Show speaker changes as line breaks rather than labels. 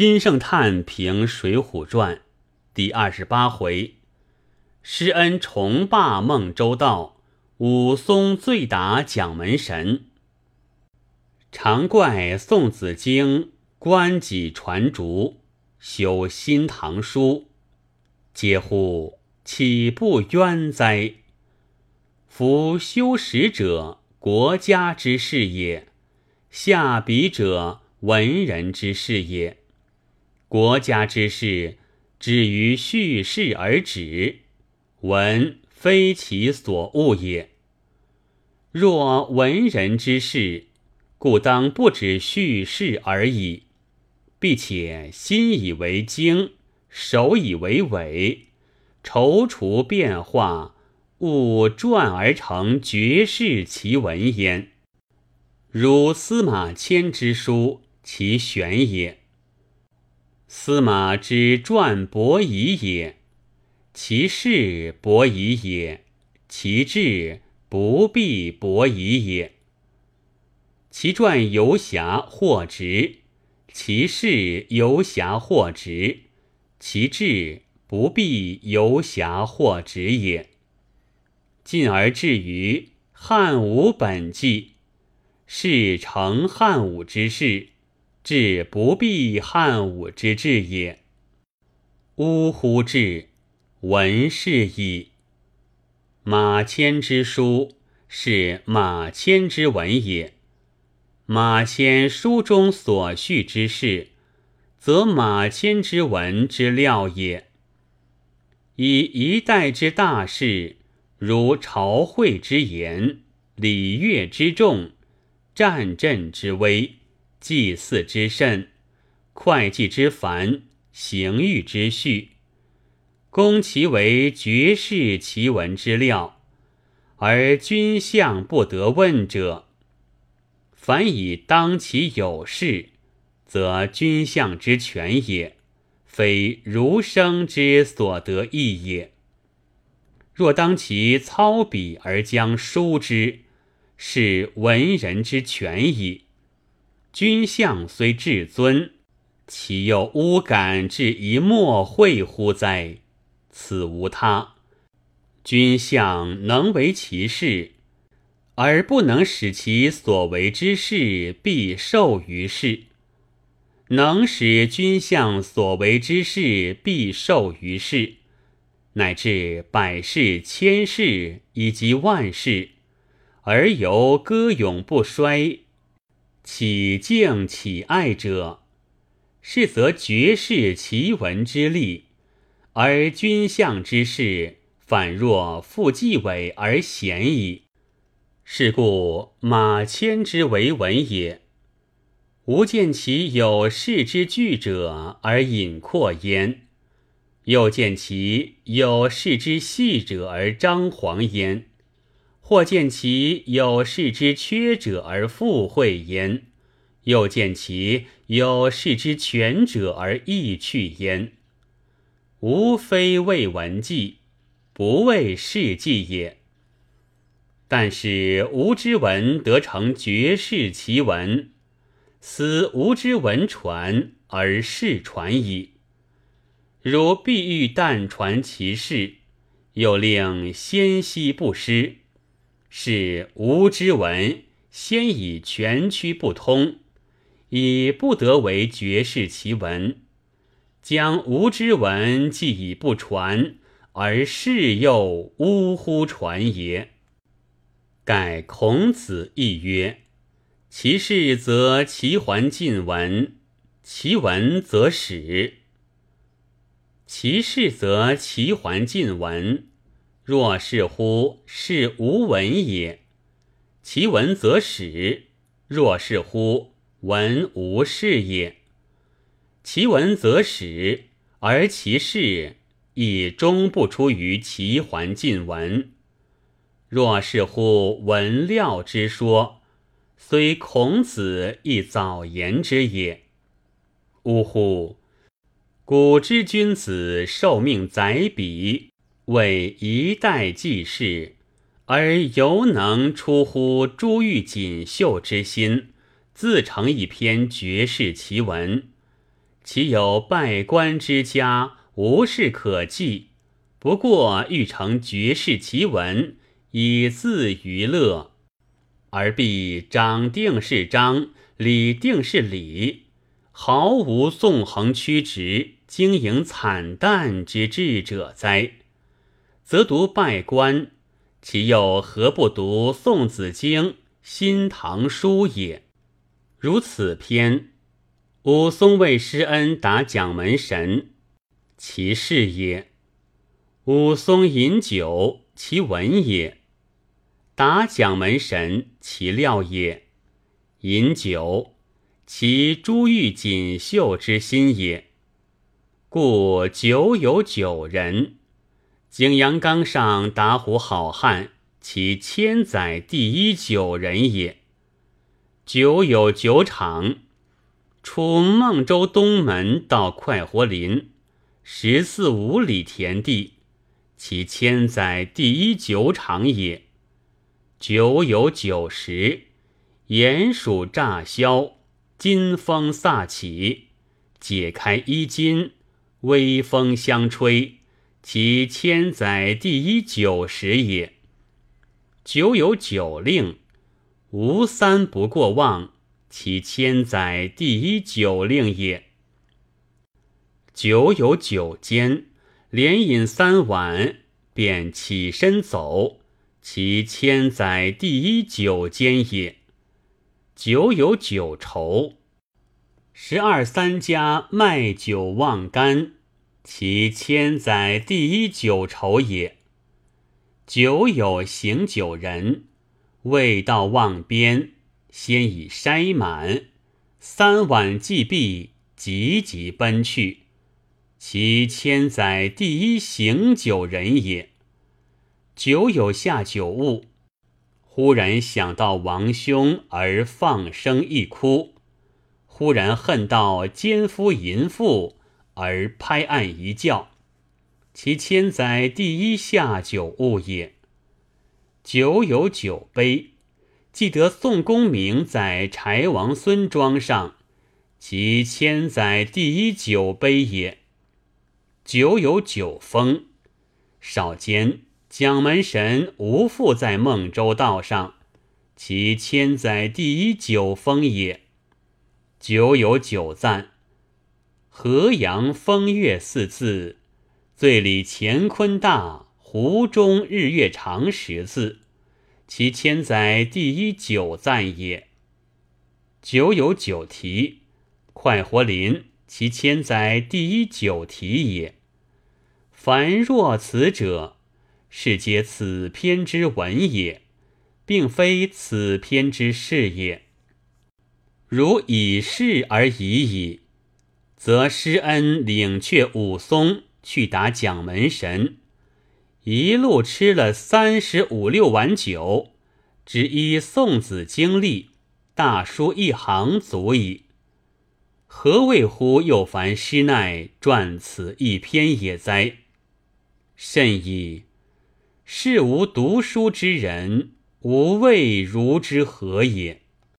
金圣叹评《水浒传》第二十八回：施恩重霸孟州道，武松醉打蒋门神。常怪宋子京官己传竹，修新唐书，嗟乎岂不冤哉？夫修史者，国家之事也；下笔者，文人之事也。国家之事，止于叙事而止，文非其所恶也。若文人之事，故当不止叙事而已，必且心以为经，手以为纬，踌躇变化，勿撰而成绝世奇文焉。如司马迁之书，其玄也。司马之传伯夷也，其事伯夷也，其志不必伯夷也。其传游侠或直，其事游侠或直，其志不必游侠或直也。进而至于汉武本纪，是成汉武之事。志不必汉武之志也。呜呼！志文是矣。马迁之书是马迁之文也。马迁书中所叙之事，则马迁之文之料也。以一代之大事，如朝会之言，礼乐之重，战阵之危。祭祀之甚，会计之繁，刑狱之序，攻其为绝世奇闻之料，而君相不得问者。凡以当其有事，则君相之权也，非儒生之所得意也。若当其操笔而将书之，是文人之权矣。君相虽至尊，其又乌敢至一墨会乎哉？此无他。君相能为其事，而不能使其所为之事必受于世；能使君相所为之事必受于世，乃至百世千世以及万世，而犹歌咏不衰。起敬起爱者，是则绝世奇闻之力；而君相之事，反若复继伟而贤矣。是故马迁之为文也，吾见其有事之具者而隐括焉，又见其有事之细者而张皇焉。或见其有事之缺者而附会焉，又见其有事之全者而易去焉。无非为文记，不为事记也。但使吾之文得成绝世奇文，此吾之文传而世传矣。如必欲但传其事，又令先息不失。是吾之文，先以全曲不通，以不得为绝世奇文；将吾之文既已不传，而世又呜呼传也。盖孔子亦曰：“其事则其还近闻，其闻则史；其事则其还近闻。”若是乎是无文也，其文则始；若是乎文无事也，其文则始，而其事亦终不出于其环近文。若是乎文料之说，虽孔子亦早言之也。呜呼！古之君子受命载笔。为一代记事，而犹能出乎珠玉锦绣之心，自成一篇绝世奇文，其有拜官之家，无事可记，不过欲成绝世奇文，以自娱乐。而必长定是章，理定是理，毫无纵横曲直、经营惨淡之志者哉？则读拜官，其又何不读宋子经、新唐书也？如此篇。武松为施恩打蒋门神，其事也；武松饮酒，其文也；打蒋门神，其料也；饮酒，其珠玉锦绣之心也。故酒有酒人，景阳冈上打虎好汉，其千载第一酒人也。酒有酒场。出孟州东门到快活林，十四五里田地，其千载第一酒场也。酒有酒食，鼹鼠乍消，金风飒起，解开衣襟，微风相吹，其千载第一酒食也。酒有酒令，无三不过望。其千载第一酒令也。酒有酒间，连饮三碗便起身走，其千载第一酒间也。酒有酒愁，十二三家卖酒忘干，其千载第一酒愁也。酒有行酒人，未到望边。先已筛满，三碗既毕，急急奔去。其千载第一行酒人也。酒有下酒物，忽然想到王兄而放声一哭；忽然恨到奸夫淫妇而拍案一叫。其千载第一下酒物也。酒有酒杯。记得宋公明在柴王孙庄上，其千载第一酒杯也。酒有酒风，少间蒋门神无复在孟州道上，其千载第一酒风也。酒有酒赞，河阳风月四字，醉里乾坤大，湖中日月长十字。其千载第一酒赞也。酒有酒题，快活林，其千载第一酒题也。凡若此者，是皆此篇之文也，并非此篇之事也。如以事而已矣，则施恩领却武松去打蒋门神。一路吃了三十五六碗酒，只依宋子经历，大书一行足矣。何谓乎又凡施耐撰此一篇也哉？甚矣！是无读书之人，吾谓如之何也？